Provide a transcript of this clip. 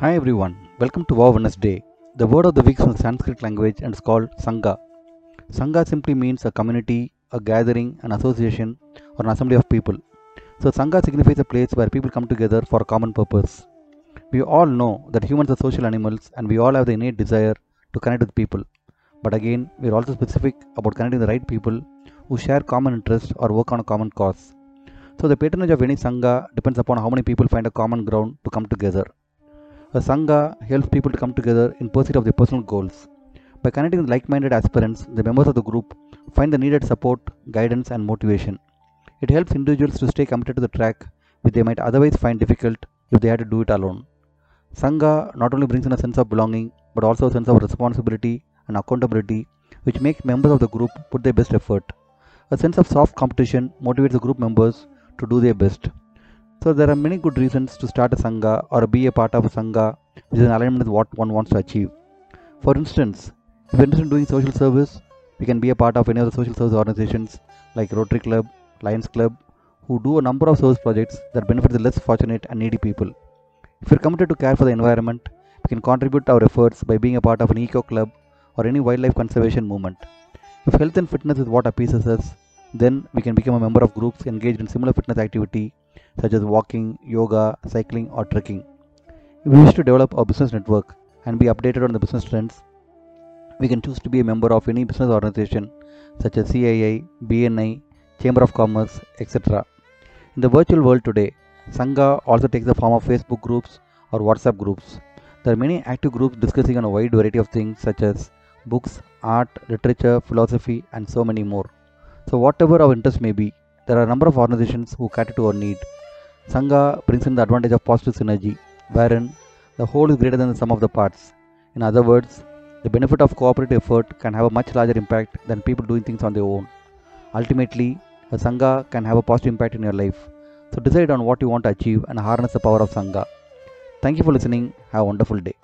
Hi everyone, welcome to Wow Wednesday. The word of the week is from Sanskrit language and it's called Sangha. Sangha simply means a community, a gathering, an association, or an assembly of people. So Sangha signifies a place where people come together for a common purpose. We all know that humans are social animals and we all have the innate desire to connect with people. But again, we are also specific about connecting the right people who share common interests or work on a common cause. So the patronage of any Sangha depends upon how many people find a common ground to come together. A Sangha helps people to come together in pursuit of their personal goals. By connecting with like minded aspirants, the members of the group find the needed support, guidance, and motivation. It helps individuals to stay committed to the track which they might otherwise find difficult if they had to do it alone. Sangha not only brings in a sense of belonging but also a sense of responsibility and accountability which makes members of the group put their best effort. A sense of soft competition motivates the group members to do their best. So there are many good reasons to start a Sangha or be a part of a Sangha which is in alignment with what one wants to achieve. For instance, if you're interested in doing social service, we can be a part of any of the social service organizations like Rotary Club, Lions Club, who do a number of service projects that benefit the less fortunate and needy people. If you're committed to care for the environment, we can contribute our efforts by being a part of an eco club or any wildlife conservation movement. If health and fitness is what appeases us, then we can become a member of groups engaged in similar fitness activity such as walking, yoga, cycling, or trekking. If we wish to develop our business network and be updated on the business trends, we can choose to be a member of any business organization such as CII, BNI, Chamber of Commerce, etc. In the virtual world today, Sangha also takes the form of Facebook groups or WhatsApp groups. There are many active groups discussing on a wide variety of things such as books, art, literature, philosophy, and so many more. So, whatever our interest may be, there are a number of organizations who cater to our need. Sangha brings in the advantage of positive synergy, wherein the whole is greater than the sum of the parts. In other words, the benefit of cooperative effort can have a much larger impact than people doing things on their own. Ultimately, a Sangha can have a positive impact in your life. So decide on what you want to achieve and harness the power of Sangha. Thank you for listening. Have a wonderful day.